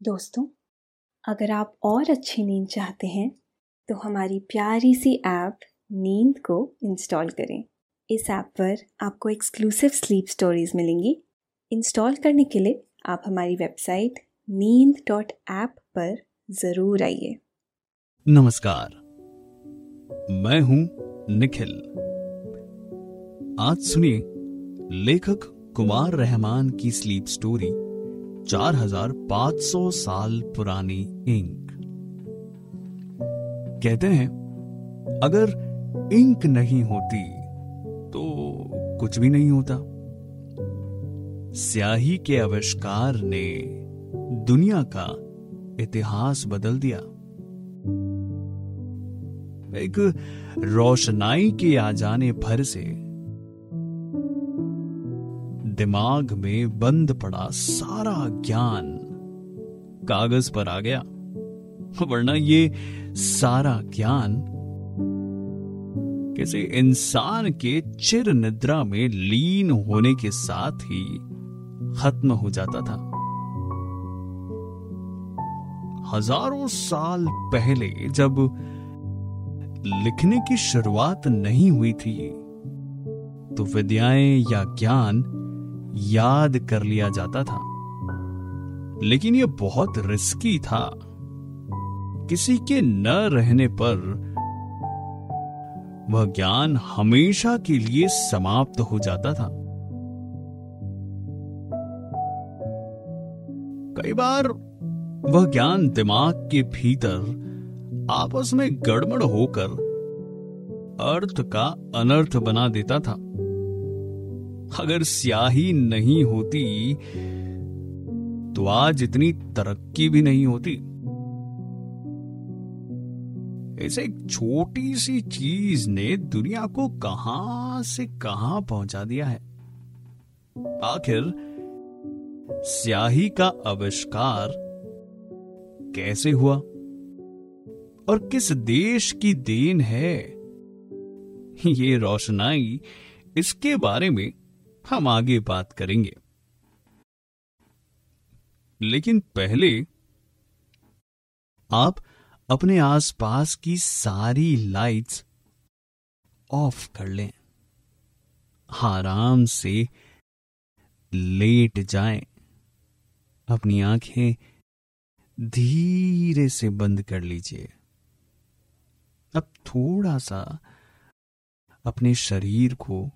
दोस्तों, अगर आप और अच्छी नींद चाहते हैं तो हमारी प्यारी सी ऐप नींद को इंस्टॉल करें। इस ऐप पर आपको एक्सक्लूसिव स्लीप स्टोरीज मिलेंगी। इंस्टॉल करने के लिए आप हमारी वेबसाइट नींद डॉट ऐप पर ज़रूर आइए। नमस्कार, मैं हूँ निखिल। आज सुनिए लेखक कुमार रहमान की स्लीप स्टोरी। 4500 साल पुरानी इंक। कहते हैं, अगर इंक नहीं होती तो कुछ भी नहीं होता। स्याही के आविष्कार ने दुनिया का इतिहास बदल दिया। एक रोशनाई के आ जाने भर से दिमाग में बंद पड़ा सारा ज्ञान। कागज़ पर आ गया। वरना ये सारा ज्ञान किसी इंसान के चिर निद्रा में लीन होने के साथ ही खत्म हो जाता था। हज़ारों साल पहले जब लिखने की शुरुआत नहीं हुई थी तो विद्याएँ या ज्ञान याद कर लिया जाता था। लेकिन यह बहुत रिस्की था। किसी के न रहने पर वह ज्ञान हमेशा के लिए समाप्त हो जाता था। कई बार वह ज्ञान दिमाग के भीतर आपस में गड़बड़ होकर अर्थ का अनर्थ बना देता था। अगर स्याही नहीं होती तो आज इतनी तरक्की भी नहीं होती। ऐसे एक छोटी सी चीज़ ने दुनिया को कहाँ से कहाँ पहुँचा दिया है। आखिर, स्याही का आविष्कार कैसे हुआ? और किस देश की देन है? ये रोशनाई इसके बारे में हम आगे बात करेंगे। लेकिन पहले आप अपने आसपास की सारी लाइट्स ऑफ़ कर लें। आराम से लेट जाएँ, अपनी आँखें धीरे से बंद कर लीजिए। अब थोड़ा सा अपने शरीर को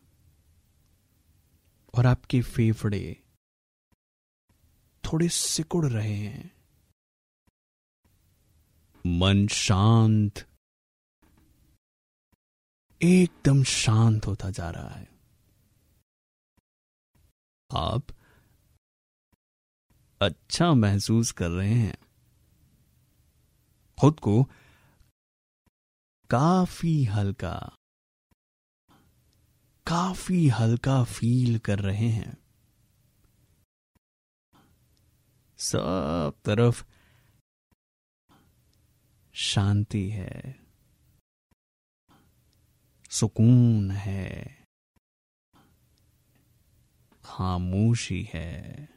और आपके फेफड़े थोड़े सिकुड़ रहे हैं। मन शांत। एकदम शांत होता जा रहा है। आप अच्छा महसूस कर रहे हैं। खुद को काफ़ी हल्का काफ़ी हल्का फील कर रहे हैं। सब तरफ़ शांति है। सुकून है। खामोशी है।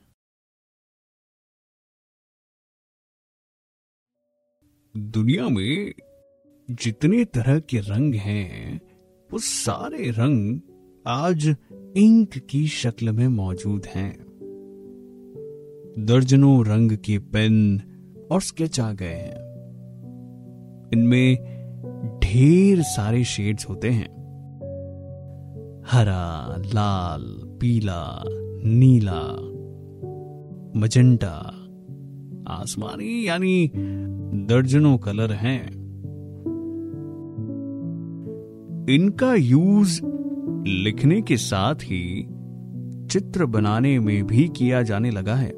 दुनिया में जितने तरह के रंग हैं, वो सारे रंग आज इंक की शक्ल में मौजूद हैं। दर्जनों रंग के पेन और स्केच आ गए हैं। इनमें ढेर सारे शेड्स होते हैं। हरा, लाल, पीला, नीला, मजेंटा, आसमानी यानी दर्जनों कलर हैं। इनका यूज़ लिखने के साथ ही चित्र बनाने में भी किया जाने लगा है।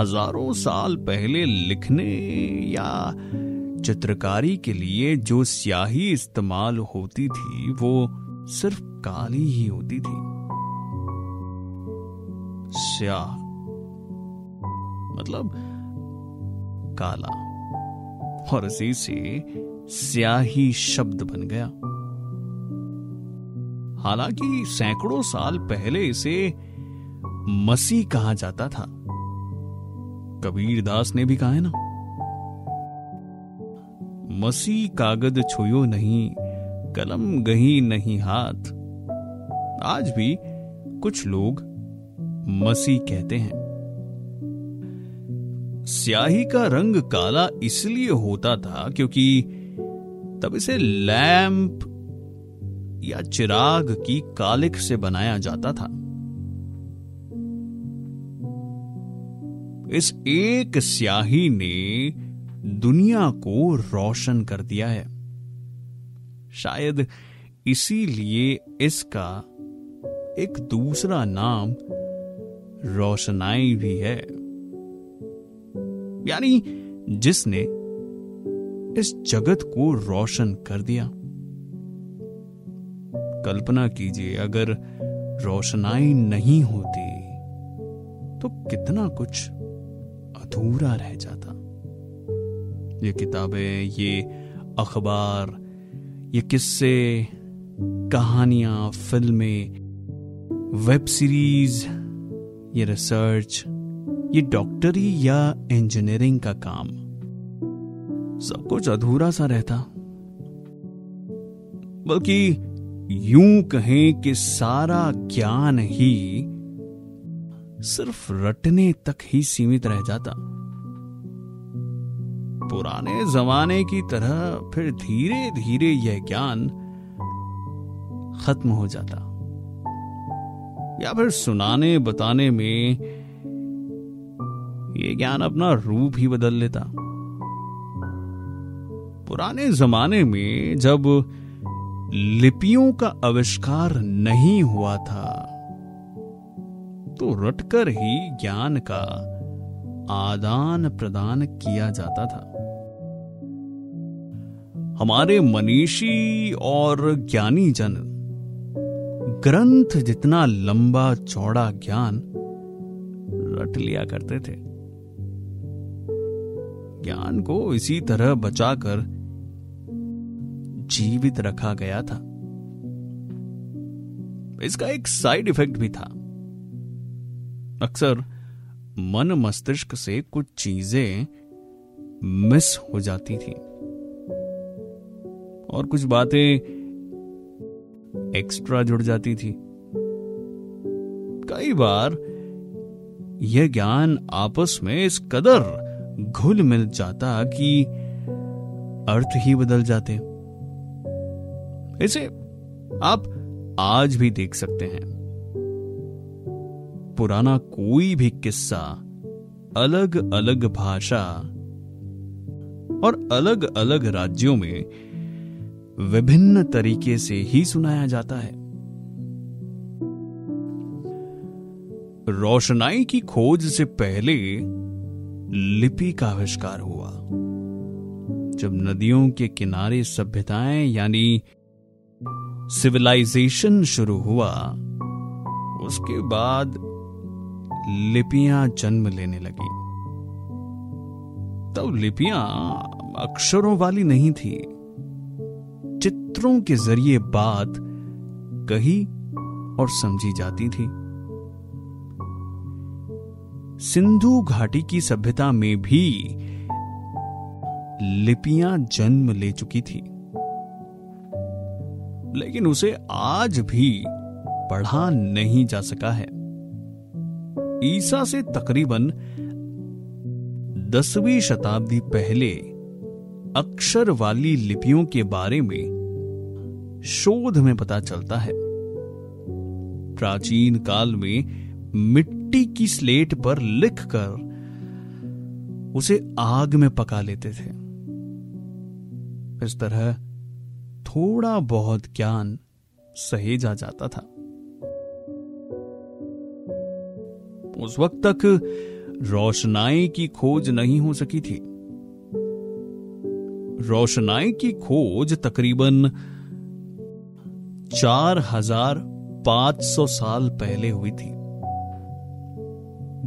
हज़ारों साल पहले लिखने या चित्रकारी के लिए जो स्याही इस्तेमाल होती थी, वो सिर्फ़ काली ही होती थी। स्याह मतलब काला। और इसी से स्याही शब्द बन गया। हालाँकि सैकड़ों साल पहले इसे मसी कहा जाता था। कबीर दास ने भी कहा है ना? मसी कागद छुयो नहीं, कलम गही नहीं हाथ। आज भी कुछ लोग मसी कहते हैं। स्याही का रंग काला इसलिए होता था क्योंकि तब इसे लैंप या चिराग की कालिक से बनाया जाता था। इस एक स्याही ने दुनिया को रोशन कर दिया है। शायद इसीलिए इसका एक दूसरा नाम रोशनाई भी है। यानी जिसने इस जगत को रोशन कर दिया। कल्पना कीजिए, अगर रोशनाई नहीं होती तो कितना कुछ अधूरा रह जाता। ये किताबें, ये अखबार, ये किस्से, कहानियाँ, फ़िल्में, वेब सीरीज़, ये रिसर्च, ये डॉक्टरी या इंजीनियरिंग का काम, सब कुछ अधूरा सा रहता। बल्कि यूँ कहें कि सारा ज्ञान ही सिर्फ़ रटने तक ही सीमित रह जाता। पुराने जमाने की तरह फिर धीरे धीरे यह ज्ञान खत्म हो जाता। या फिर सुनाने, बताने में यह ज्ञान अपना रूप ही बदल लेता। पुराने जमाने में जब लिपियों का आविष्कार नहीं हुआ था तो रटकर ही ज्ञान का आदान प्रदान किया जाता था। हमारे मनीषी और ज्ञानी जन, ग्रंथ जितना लंबा चौड़ा ज्ञान रट लिया करते थे। ज्ञान को इसी तरह बचाकर जीवित रखा गया था। इसका एक साइड इफ़ेक्ट भी था। अक्सर मन मस्तिष्क से कुछ चीज़ें मिस हो जाती थी। और कुछ बातें एक्स्ट्रा जुड़ जाती थी। कई बार यह ज्ञान आपस में इस कदर घुल मिल जाता कि अर्थ ही बदल जाते। इसे आप आज भी देख सकते हैं। पुराना कोई भी किस्सा अलग अलग भाषा और अलग अलग राज्यों में विभिन्न तरीके से ही सुनाया जाता है। रोशनाई की खोज से पहले लिपि का आविष्कार हुआ। जब नदियों के किनारे सभ्यताएँ, यानी सिविलाइजेशन शुरू हुआ। उसके बाद लिपियाँ जन्म लेने लगी। तब लिपियाँ अक्षरों वाली नहीं थी। चित्रों के ज़रिए बात कही और समझी जाती थी। सिंधु घाटी की सभ्यता में भी लिपियाँ जन्म ले चुकी थी। लेकिन उसे आज भी पढ़ा नहीं जा सका है। ईसा से तकरीबन दसवीं शताब्दी पहले अक्षर वाली लिपियों के बारे में शोध में पता चलता है। प्राचीन काल में मिट्टी की स्लेट पर लिखकर उसे आग में पका लेते थे। इस तरह थोड़ा बहुत ज्ञान सहेजा जाता था। उस वक्त तक रोशनाई की खोज नहीं हो सकी थी। रोशनाई की खोज तकरीबन चार हज़ार पाँच सौ साल पहले हुई थी।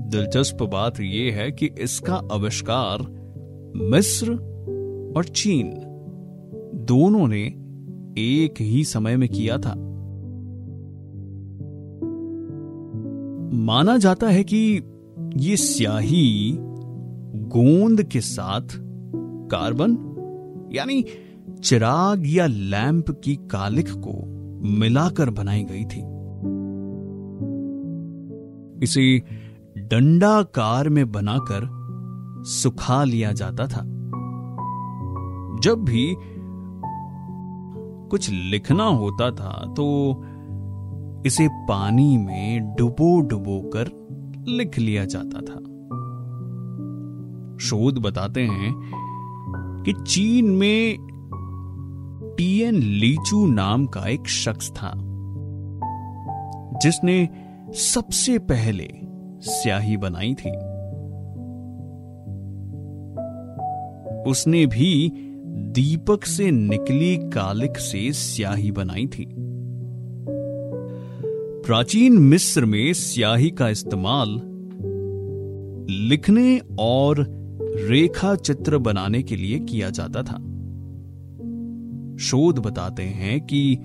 दिलचस्प बात यह है कि इसका आविष्कार मिस्र और चीन दोनों ने एक ही समय में किया था। माना जाता है कि ये स्याही गोंद के साथ कार्बन, यानी चिराग या लैंप की कालिख को मिलाकर बनाई गई थी। इसे डंडाकार में बनाकर सुखा लिया जाता था। जब भी कुछ लिखना होता था तो इसे पानी में डुबो डुबो कर लिख लिया जाता था। शोध बताते हैं कि चीन में टीएन लीचू नाम का एक शख्स था, जिसने सबसे पहले स्याही बनाई थी। उसने भी दीपक से निकली कालिक से स्याही बनाई थी। प्राचीन मिस्र में स्याही का इस्तेमाल लिखने और रेखा चित्र बनाने के लिए किया जाता था। शोध बताते हैं कि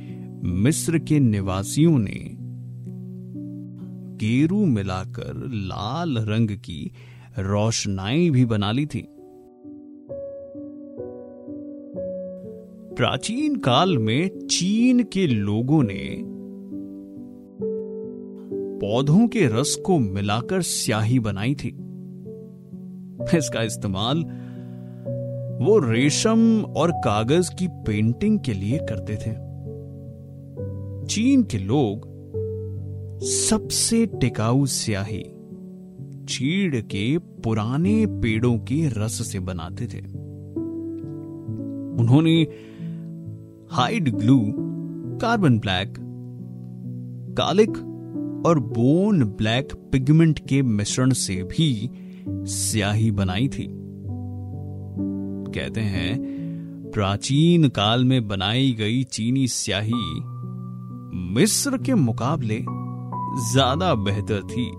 मिस्र के निवासियों ने गेरू मिलाकर लाल रंग की रोशनाई भी बना ली थी। प्राचीन काल में चीन के लोगों ने पौधों के रस को मिलाकर स्याही बनाई थी। इसका इस्तेमाल वो रेशम और कागज़ की पेंटिंग के लिए करते थे। चीन के लोग सबसे टिकाऊ स्याही चीड़ के पुराने पेड़ों के रस से बनाते थे। उन्होंने हाइड ग्लू, कार्बन ब्लैक कालिक और बोन ब्लैक पिगमेंट के मिश्रण से भी स्याही बनाई थी। कहते हैं, प्राचीन काल में बनाई गई चीनी स्याही मिस्र के मुकाबले ज़्यादा बेहतर थी।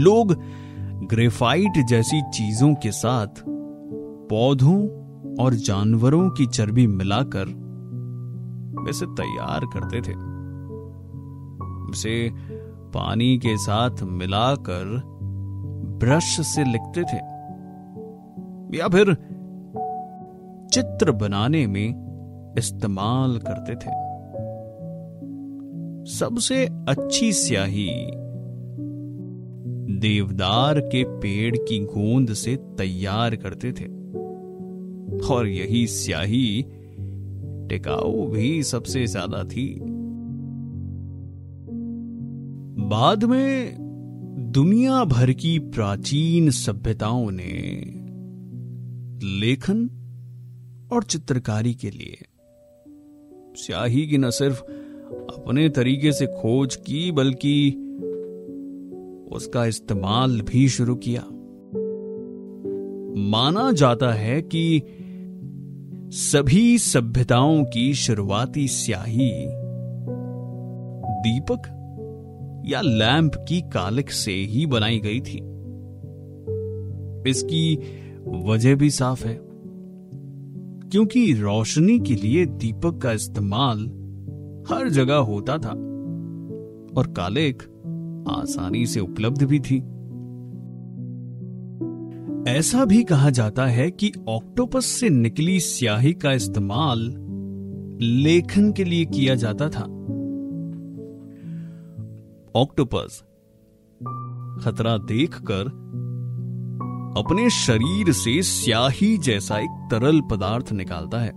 लोग ग्रेफाइट जैसी चीज़ों के साथ पौधों और जानवरों की चर्बी मिलाकर वैसे तैयार करते थे। उसे पानी के साथ मिलाकर ब्रश से लिखते थे, या फिर चित्र बनाने में इस्तेमाल करते थे। सबसे अच्छी स्याही देवदार के पेड़ की गोंद से तैयार करते थे। और यही स्याही टिकाऊ भी सबसे ज़्यादा थी। बाद में दुनिया भर की प्राचीन सभ्यताओं ने लेखन और चित्रकारी के लिए स्याही की न सिर्फ़ अपने तरीके से खोज की, बल्कि उसका इस्तेमाल भी शुरू किया। माना जाता है कि सभी सभ्यताओं की शुरुआती स्याही। दीपक या लैंप की कालिक से ही बनाई गई थी। इसकी वजह भी साफ़ है। क्योंकि रोशनी के लिए दीपक का इस्तेमाल हर जगह होता था और कालिक आसानी से उपलब्ध भी थी। ऐसा भी कहा जाता है कि ऑक्टोपस से निकली स्याही का इस्तेमाल लेखन के लिए किया जाता था। ऑक्टोपस, खतरा देखकर अपने शरीर से स्याही जैसा एक तरल पदार्थ निकालता है।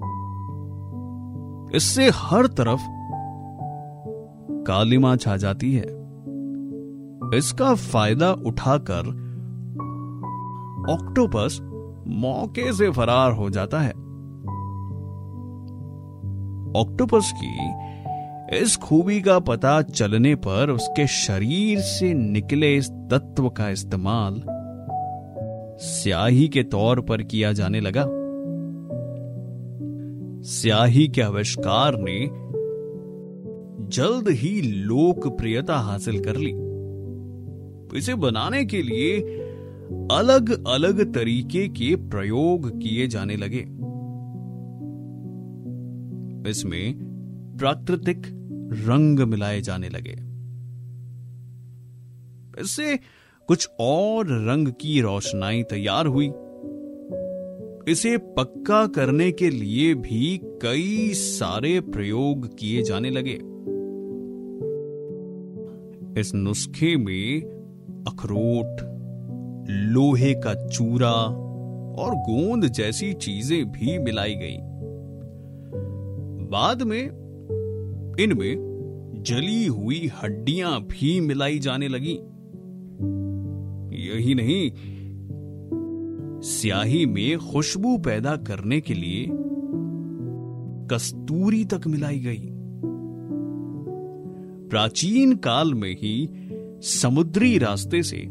इससे हर तरफ़ कालिमा छा जाती है। इसका फ़ायदा उठाकर ऑक्टोपस मौके से फरार हो जाता है। ऑक्टोपस की इस खूबी का पता चलने पर उसके शरीर से निकले इस तत्व का इस्तेमाल स्याही के तौर पर किया जाने लगा। स्याही के आविष्कार ने जल्द ही लोकप्रियता हासिल कर ली। इसे बनाने के लिए अलग अलग तरीके के प्रयोग किए जाने लगे। इसमें प्राकृतिक रंग मिलाए जाने लगे। इससे कुछ और रंग की रोशनाई तैयार हुई। इसे पक्का करने के लिए भी कई सारे प्रयोग किए जाने लगे। इस नुस्खे में अखरोट लोहे का चूरा और गोंद जैसी चीज़ें भी मिलाई गई। बाद में इनमें जली हुई हड्डियाँ भी मिलाई जाने लगी। यही नहीं, स्याही में खुशबू पैदा करने के लिए कस्तूरी तक मिलाई गई। प्राचीन काल में ही समुद्री रास्ते से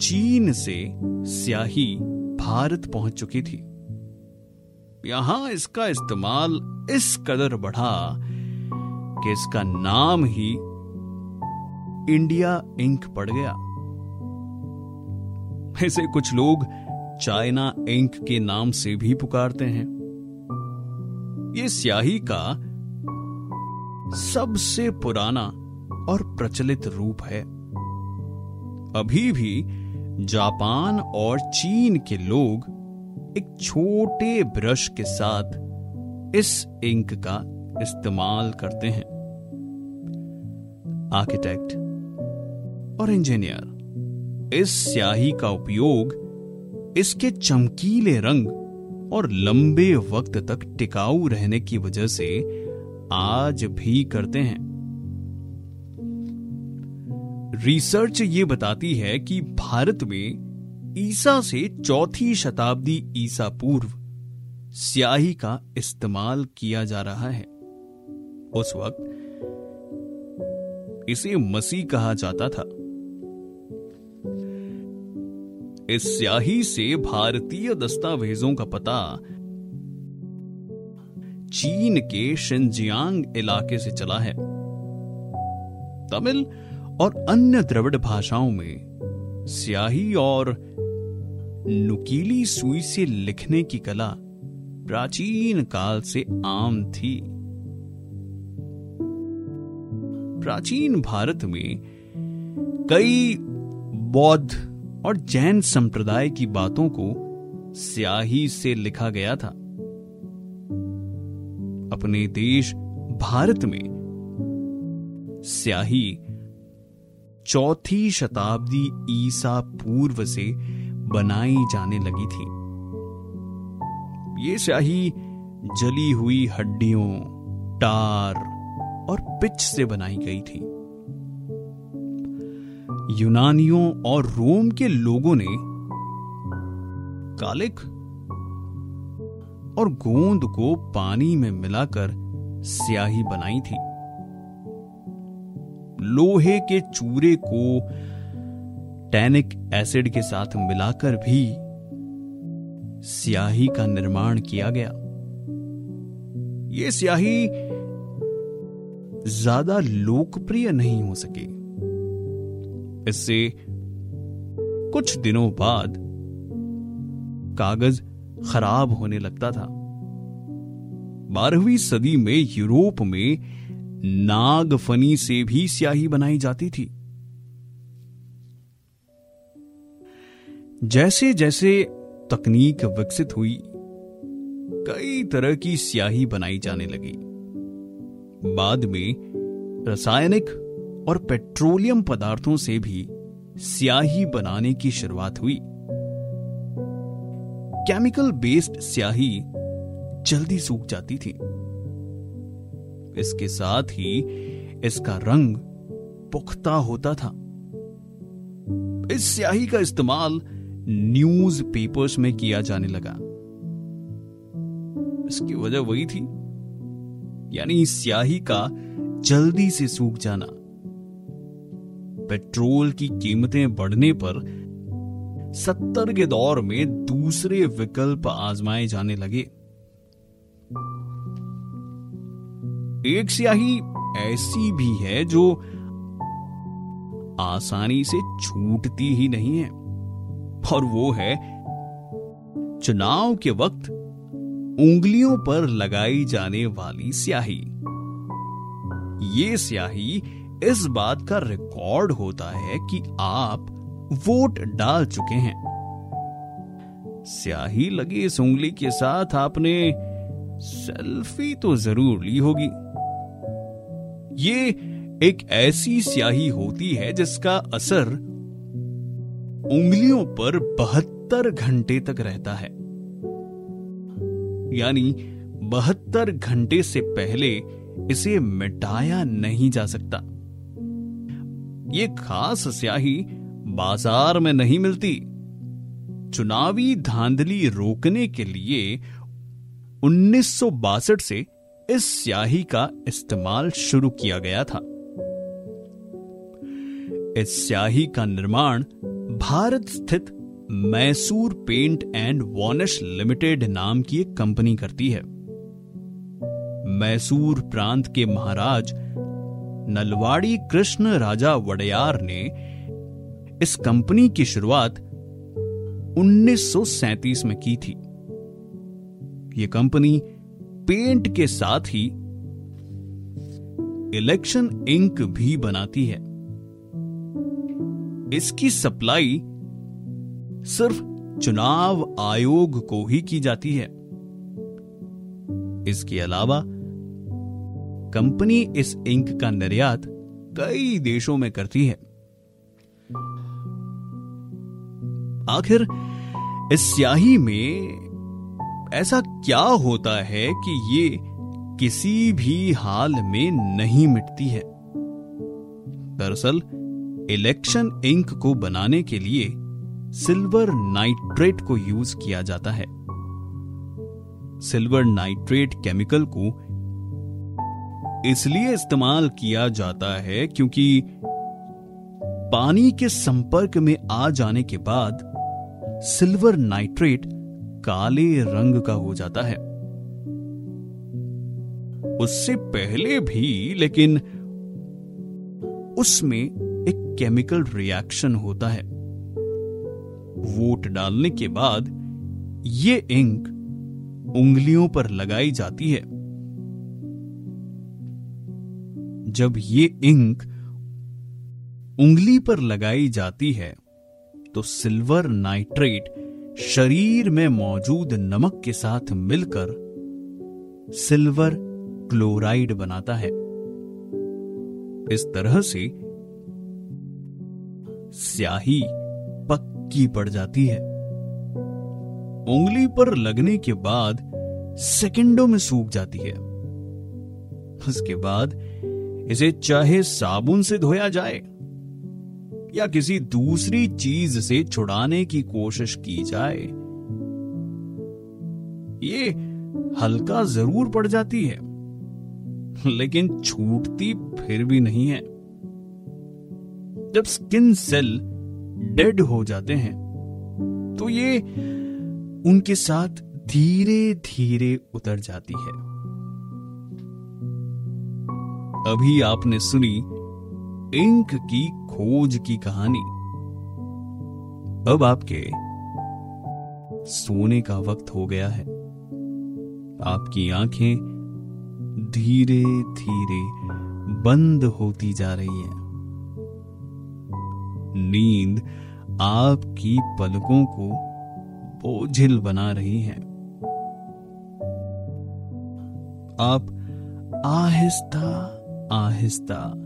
चीन से स्याही भारत पहुँच चुकी थी। यहाँ इसका इस्तेमाल इस कदर बढ़ा कि इसका नाम ही इंडिया इंक पड़ गया। इसे कुछ लोग चाइना इंक के नाम से भी पुकारते हैं। ये स्याही का सबसे पुराना और प्रचलित रूप है। अभी भी जापान और चीन के लोग एक छोटे ब्रश के साथ इस इंक का इस्तेमाल करते हैं। आर्किटेक्ट और इंजीनियर, इस स्याही का उपयोग इसके चमकीले रंग और लंबे वक्त तक टिकाऊ रहने की वजह से आज भी करते हैं। रिसर्च ये बताती है कि भारत में ईसा से चौथी शताब्दी ईसा पूर्व स्याही का इस्तेमाल किया जा रहा है। उस वक्त इसे मसीह कहा जाता था। इस स्याही से भारतीय दस्तावेजों का पता चीन के शिंजियांग इलाके से चला है। तमिल और अन्य द्रविड़ भाषाओं में स्याही और नुकीली सुई से लिखने की कला प्राचीन काल से आम थी। प्राचीन भारत में कई बौद्ध और जैन संप्रदाय की बातों को स्याही से लिखा गया था। अपने देश भारत में स्याही चौथी शताब्दी ईसा पूर्व से बनाई जाने लगी थी। ये स्याही जली हुई हड्डियों, टार और पिच से बनाई गई थी। यूनानियों और रोम के लोगों ने कालिक और गोंद को पानी में मिलाकर स्याही बनाई थी। लोहे के चूरे को टैनिक एसिड के साथ मिलाकर भी स्याही का निर्माण किया गया। यह स्याही ज़्यादा लोकप्रिय नहीं हो सकी। इससे कुछ दिनों बाद कागज़ खराब होने लगता था। बारहवीं सदी में यूरोप में नागफनी से भी स्याही बनाई जाती थी। जैसे जैसे तकनीक विकसित हुई, कई तरह की स्याही बनाई जाने लगी। बाद में रासायनिक और पेट्रोलियम पदार्थों से भी स्याही बनाने की शुरुआत हुई। केमिकल बेस्ड स्याही जल्दी सूख जाती थी। इसके साथ ही इसका रंग पुख्ता होता था। इस स्याही का इस्तेमाल न्यूज़ पेपर्स में किया जाने लगा। इसकी वजह वही थी, यानी स्याही का जल्दी से सूख जाना। पेट्रोल की कीमतें बढ़ने पर सत्तर के दौर में दूसरे विकल्प आजमाए जाने लगे। एक स्याही ऐसी भी है जो आसानी से छूटती ही नहीं है। और वो है, चुनाव के वक्त उंगलियों पर लगाई जाने वाली स्याही। ये स्याही इस बात का रिकॉर्ड होता है कि आप वोट डाल चुके हैं। स्याही लगी इस उंगली के साथ आपने सेल्फी तो ज़रूर ली होगी। ये एक ऐसी स्याही होती है जिसका असर उंगलियों पर बहत्तर घंटे तक रहता है। यानी बहत्तर घंटे से पहले इसे मिटाया नहीं जा सकता। ये खास स्याही बाज़ार में नहीं मिलती। चुनावी धांधली रोकने के लिए उन्नीस सौ बासठ से इस स्याही का इस्तेमाल शुरू किया गया था। इस स्याही का निर्माण भारत स्थित Mysore paint and varnish limited नाम की एक कंपनी करती है। मैसूर प्रांत के महाराज नलवाड़ी कृष्ण राजा वड़यार ने इस कंपनी की शुरुआत 1937 में की थी। यह कंपनी पेंट के साथ ही इलेक्शन इंक भी बनाती है। इसकी सप्लाई सिर्फ़ चुनाव आयोग को ही की जाती है। इसके अलावा कंपनी इस इंक का निर्यात कई देशों में करती है। आखिर इस स्याही में ऐसा क्या होता है कि ये किसी भी हाल में नहीं मिटती है? दरअसल, इलेक्शन इंक को बनाने के लिए सिल्वर नाइट्रेट को यूज़ किया जाता है। सिल्वर नाइट्रेट केमिकल को इसलिए इस्तेमाल किया जाता है क्योंकि पानी के संपर्क में आ जाने के बाद सिल्वर नाइट्रेट काले रंग का हो जाता है। उससे पहले भी, लेकिन उसमें एक केमिकल रिएक्शन होता है। वोट डालने के बाद ये इंक उंगलियों पर लगाई जाती है। जब ये इंक उंगली पर लगाई जाती है तो सिल्वर नाइट्रेट शरीर में मौजूद नमक के साथ मिलकर सिल्वर क्लोराइड बनाता है। इस तरह से स्याही पक्की पड़ जाती है। उंगली पर लगने के बाद सेकंडों में सूख जाती है। उसके बाद इसे चाहे साबुन से धोया जाए। या किसी दूसरी चीज़ से छुड़ाने की कोशिश की जाए, ये हल्का ज़रूर पड़ जाती है, लेकिन छूटती फिर भी नहीं है। जब स्किन सेल डेड हो जाते हैं तो ये उनके साथ धीरे धीरे उतर जाती है। अभी आपने सुनी इंक की खोज की कहानी। अब आपके सोने का वक्त हो गया है। आपकी आँखें धीरे धीरे बंद होती जा रही हैं। नींद आपकी पलकों को बोझिल बना रही है। आप आहिस्ता आहिस्ता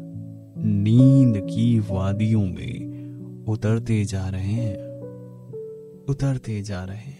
नींद की वादियों में उतरते जा रहे हैं उतरते जा रहे हैं।